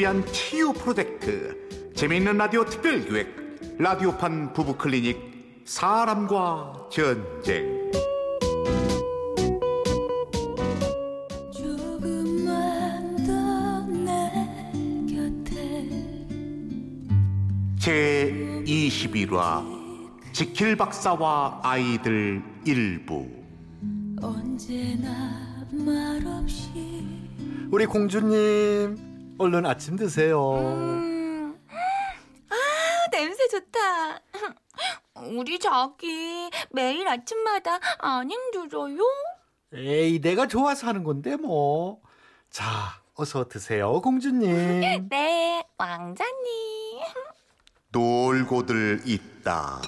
위한 치유 프로젝트 재미있는 라디오 특별기획 라디오판 부부클리닉 사람과 전쟁. 조금만 더내 곁에. 제21화 지킬 박사와 아이들 일부. 언제나 말없이 우리 공주님 얼른 아침 드세요. 음. 아, 냄새 좋다. 우리 자기 매일 아침마다 안 힘들어요? 에이 내가 좋아서 하는 건데 뭐. 자 어서 드세요 공주님. 네, 왕자님. 놀고들 있다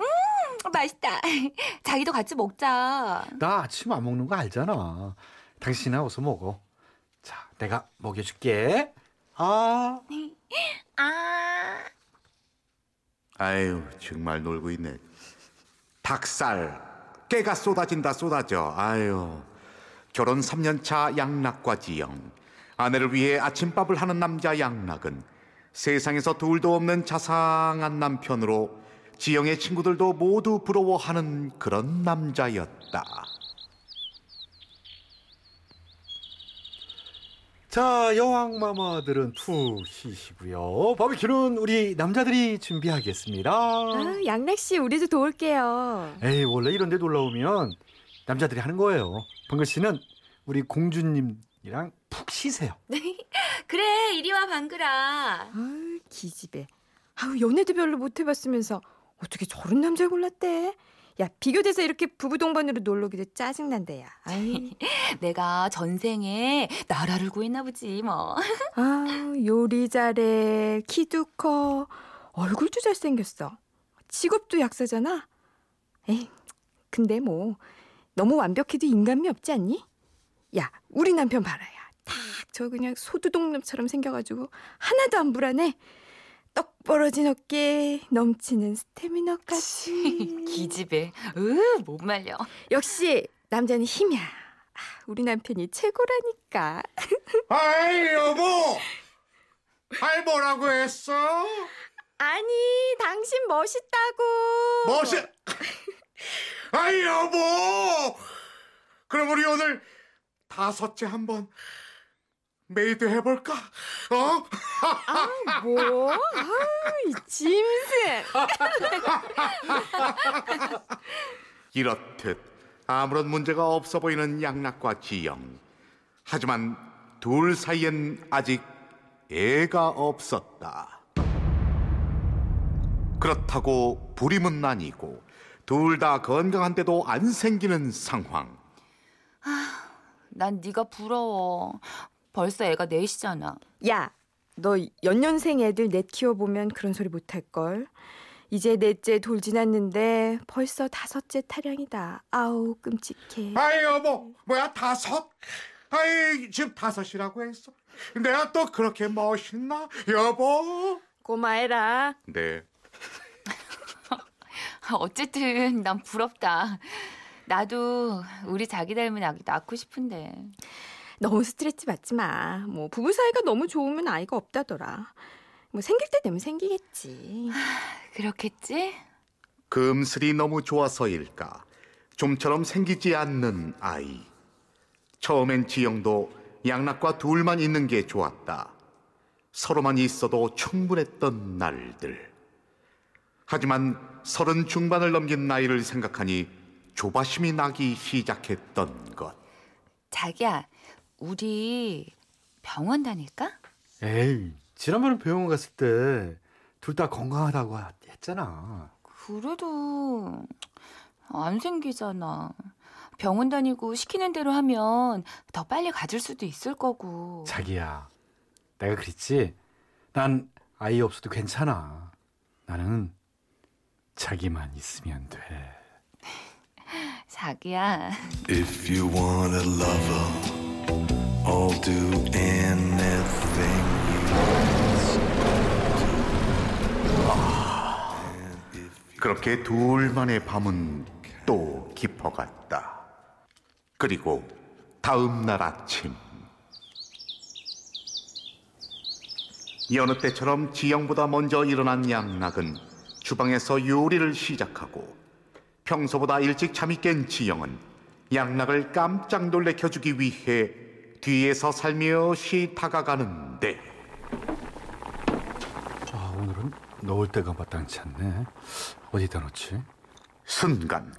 음, 맛있다. 자기도 같이 먹자. 나 아침 안 먹는 거 알잖아. 당신아 어서 먹어. 자 내가 먹여줄게. 아. 아, 아유 정말 놀고 있네. 닭살. 깨가 쏟아진다 쏟아져. 아유. 결혼 3년 차 양락과 지영. 아내를 위해 아침밥을 하는 남자 양락은 세상에서 둘도 없는 자상한 남편으로 지영의 친구들도 모두 부러워하는 그런 남자였다 자, 여왕 마마들은 푹 쉬시고요. 바비큐는 우리 남자들이 준비하겠습니다. 아, 양락 씨, 우리도 도울게요. 에이, 원래 이런 데 놀러 오면 남자들이 하는 거예요. 방글 씨는 우리 공주님이랑 푹 쉬세요. 그래, 이리 와, 방글아. 아유, 기집애. 아유, 연애도 별로 못 해봤으면서 어떻게 저런 남자를 골랐대? 야, 비교돼서 이렇게 부부 동반으로 놀러 오기도 짜증난다, 야. 아유, 내가 전생에 나라를 구했나 보지, 뭐. 아, 요리 잘해, 키도 커, 얼굴도 잘생겼어. 직업도 약사잖아? 에이, 근데 뭐, 너무 완벽해도 인간미 없지 않니? 야, 우리 남편 봐라, 야. 딱 저 그냥 소두동놈처럼 생겨가지고 하나도 안 불안해. 떡 벌어진 어깨, 넘치는 스태미너까지. 기집애. 으, 못 말려. 역시 남자는 힘이야. 아, 우리 남편이 최고라니까. 아이 여보 아이 뭐라고 했어? 아니, 당신 멋있다고. 멋있 아이 여보 그럼 우리 오늘 다섯째 한번 made 해볼까? 어? 아, 뭐? 아이, 짐승. 이렇듯 아무런 문제가 없어 보이는 양락과 지영. 하지만 둘 사이엔 아직 애가 없었다. 그렇다고 불임은 아니고 둘 다 건강한데도 안 생기는 상황. 난 네가 부러워. 벌써 애가 넷이잖아. 야, 너 연년생 애들 넷 키워보면 그런 소리 못할걸. 이제 넷째 돌 지났는데 벌써 다섯째 타령이다. 아우, 끔찍해. 아이 여보 뭐야 다섯? 아이 지금 다섯이라고 했어. 내가 또 그렇게 멋있나? 여보? 고마해라. 네. 어쨌든 난 부럽다. 나도 우리 자기 닮은 아기 낳고 싶은데. 너무 스트레스 받지 마. 뭐 부부 사이가 너무 좋으면 아이가 없다더라. 뭐 생길 때 되면 생기겠지. 그렇겠지? 금슬이 너무 좋아서일까? 좀처럼 생기지 않는 아이. 처음엔 지영도 양락과 둘만 있는 게 좋았다. 서로만 있어도 충분했던 날들. 하지만 서른 중반을 넘긴 나이를 생각하니 조바심이 나기 시작했던 것. 자기야, 우리 병원 다닐까? 에이, 지난번에 병원 갔을 때 둘 다 건강하다고 했잖아. 그래도 안 생기잖아. 병원 다니고 시키는 대로 하면 더 빨리 가질 수도 있을 거고. 자기야, 내가 그랬지? 난 아이 없어도 괜찮아. 나는 자기만 있으면 돼. 자기야, I'll do anything 그렇게 둘만의 밤은 또 깊어갔다. 그리고 다음 날 아침 여느 때처럼 지영보다 먼저 일어난 양락은 주방에서 요리를 시작하고 평소보다 일찍 잠이 깬 지영은 양락을 깜짝 놀래켜 주기 위해 뒤에서 살며시 다가가는데 아, 오늘은 넣을 데가 마땅치 않네. 어디다 넣지? 순간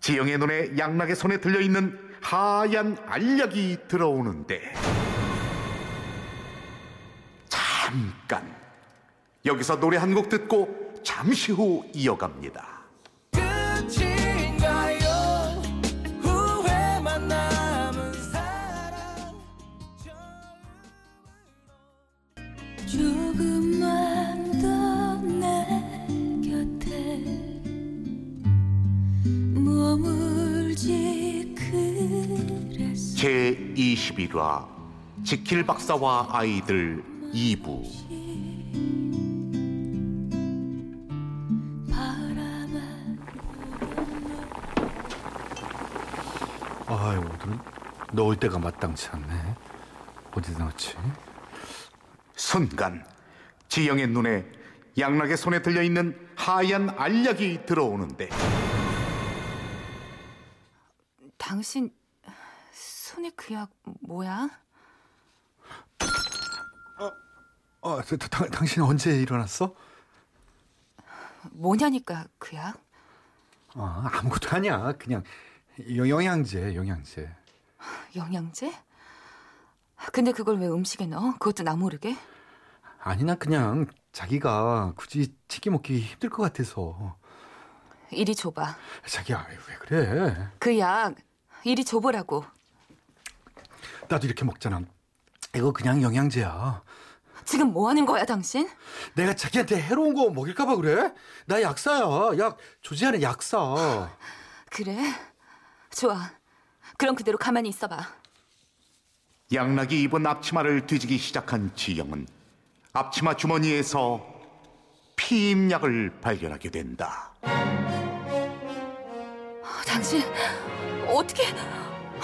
지영의 눈에 양락의 손에 들려 있는 하얀 알약이 들어오는데 잠깐 여기서 노래 한 곡 듣고 잠시 후 이어갑니다. 11화 지킬 박사와 아이들 2부. 아이 오늘 넣을 때가 마땅치 않네. 어디 넣었지? 순간 지영의 눈에 양락의 손에 들려있는 하얀 알약이 들어오는데. 당신 손에 그 약 뭐야? 아, 저, 저, 당, 당신 언제 일어났어? 뭐냐니까 그 약? 아, 아무것도 아니야. 그냥 영- 영양제, 영양제. 영양제? 근데 그걸 왜 음식에 넣어? 그것도 나 모르게? 아니, 나 그냥 자기가 굳이 치기 먹기 힘들 것 같아서. 이리 줘봐. 자기야, 왜 그래? 그 약 이리 줘보라고. 나도 이렇게 먹잖아. 이거 그냥 영양제야. 지금 뭐 하는 거야 당신? 내가 자기한테 해로운 거 먹일까봐 그래? 나 약사야. 약 조지하는 약사. 그래? 좋아. 그럼 그대로 가만히 있어봐. 양락이 입은 앞치마를 뒤지기 시작한 지영은 앞치마 주머니에서 피임약을 발견하게 된다. 어, 당신 어떻게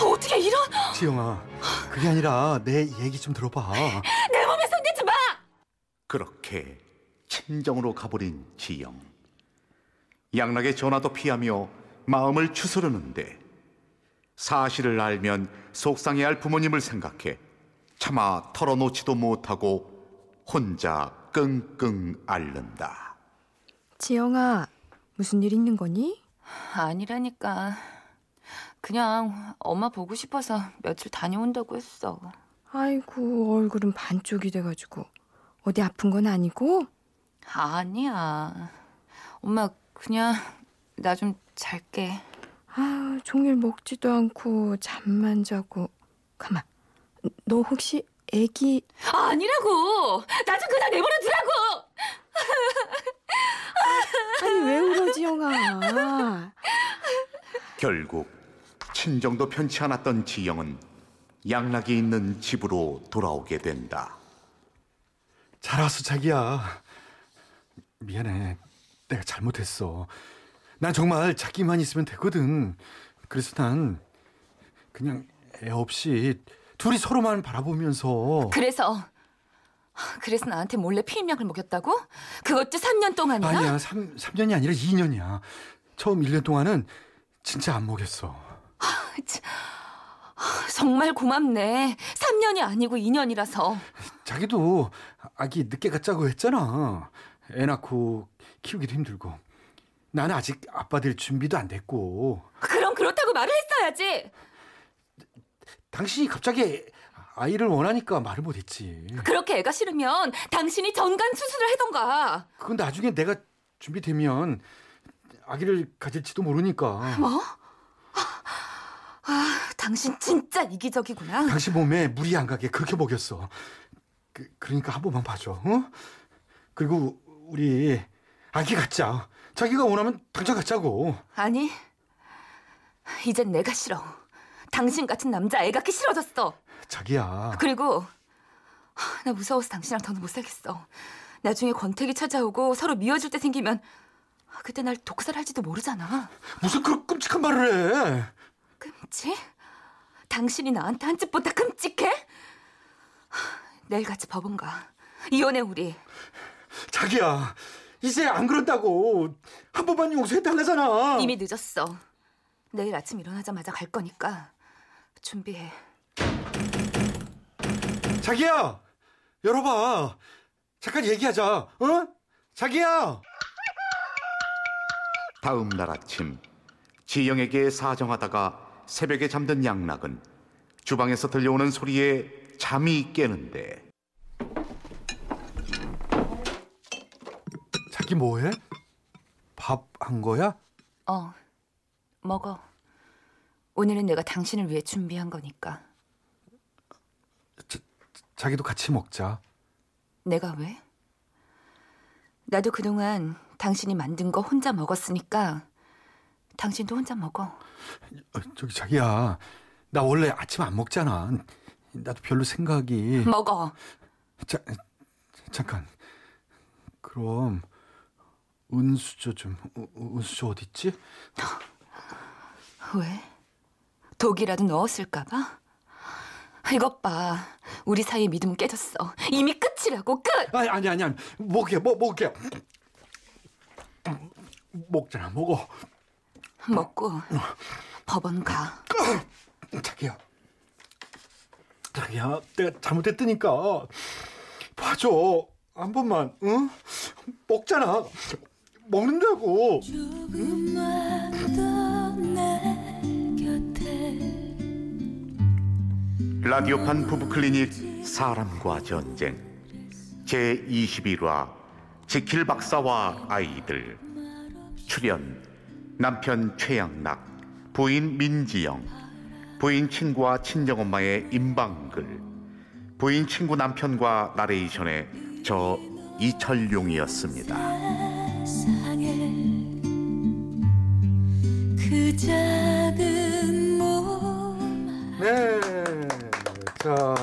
어떻게 이런 지영아, 그게 아니라 내 얘기 좀 들어봐. 내 몸에 손대지 마! 그렇게 친정으로 가버린 지영. 양락의 전화도 피하며 마음을 추스르는데 사실을 알면 속상해할 부모님을 생각해 차마 털어놓지도 못하고 혼자 끙끙 앓는다. 지영아, 무슨 일 있는 거니? 아니라니까. 그냥 엄마 보고 싶어서 며칠 다녀온다고 했어. 아이고, 얼굴은 반쪽이 돼가지고. 어디 아픈 건 아니고? 아니야. 엄마 그냥 나 좀 잘게. 아, 종일 먹지도 않고 잠만 자고. 가만. 너 혹시 애기 아니라고. 나 좀 그냥 내버려 두라고. 아니 왜 울어 지영아? 결국 친정도 편치 않았던 지영은 양락이 있는 집으로 돌아오게 된다. 잘 왔어, 자기야. 미안해. 내가 잘못했어. 난 정말 자기만 있으면 되거든. 그래서 난 그냥 애 없이 둘이 서로만 바라보면서 그래서 그래서 나한테 몰래 피임약을 먹였다고? 그것도 3년 동안이나? 아니야, 3, 삼년이 아니라 2년이야. 처음 1년 동안은 진짜 안 먹였어. 정말 고맙네. 3년이 아니고 2년이라서. 자기도 아기 늦게 갖자고 했잖아. 애 낳고 키우기도 힘들고. 나는 아직 아빠 될 준비도 안 됐고. 그럼 그렇다고 말을 했어야지. 당신이 갑자기 아이를 원하니까 말을 못했지. 그렇게 애가 싫으면 당신이 전간 수술을 해던가. 그건 나중에 내가 준비되면 아기를 가질지도 모르니까. 뭐? 아, 당신 진짜 이기적이구나. 당신 몸에 물이 안 가게 그렇게 먹였어. 그, 그러니까 한 번만 봐줘. 어? 그리고 우리 아기 갖자. 자기가 원하면 당장 갖자고. 아니, 이젠 내가 싫어. 당신 같은 남자 애 갖기 싫어졌어. 자기야. 그리고 하, 나 무서워서 당신이랑 더는 못 살겠어. 나중에 권태기 찾아오고 서로 미워질 때 생기면 그때 날 독살할지도 모르잖아. 무슨 그런 끔찍한 말을 해. 끔찍? 당신이 나한테 한 짓보다 끔찍해? 하, 내일 같이 법원 가. 이혼해 우리. 자기야 이제 안 그런다고 한 번만 용서해 달라잖아. 이미 늦었어. 내일 아침 일어나자마자 갈 거니까 준비해. 자기야 열어봐. 잠깐 얘기하자. 어? 자기야. 다음 날 아침 지영에게 사정하다가 새벽에 잠든 양락은 주방에서 들려오는 소리에 잠이 깨는데 자기 뭐해? 밥 한 거야? 어, 먹어. 오늘은 내가 당신을 위해 준비한 거니까. 자기도 같이 먹자. 내가 왜? 나도 그동안 당신이 만든 거 혼자 먹었으니까 당신도 혼자 먹어. 어, 저기 자기야 나 원래 아침 안 먹잖아. 나도 별로 생각이 먹어. 자, 잠깐. 그럼 은수저 좀 은- 은수저 어디 있지? 왜? 독이라도 넣었을까 봐? 이것 봐. 우리 사이의 믿음 깨졌어. 이미 끝이라고 끝. 아니 아니 아니 아니 먹게 먹 먹게. 먹잖아 먹어. 먹고 법원 가. 자기야. 자기야 내가 잘못했으니까 봐줘 한 번만 응? 먹잖아 먹는다고. 라디오판 부부클리닉 사람과 전쟁 제21화 지킬 박사와 아이들 출연 남편 최양락 부인 민지영 부인 친구와 친정엄마의 임방글 부인 친구 남편과 나레이션의 저 이철용이었습니다. 세상에 그 작은 몸 네. 자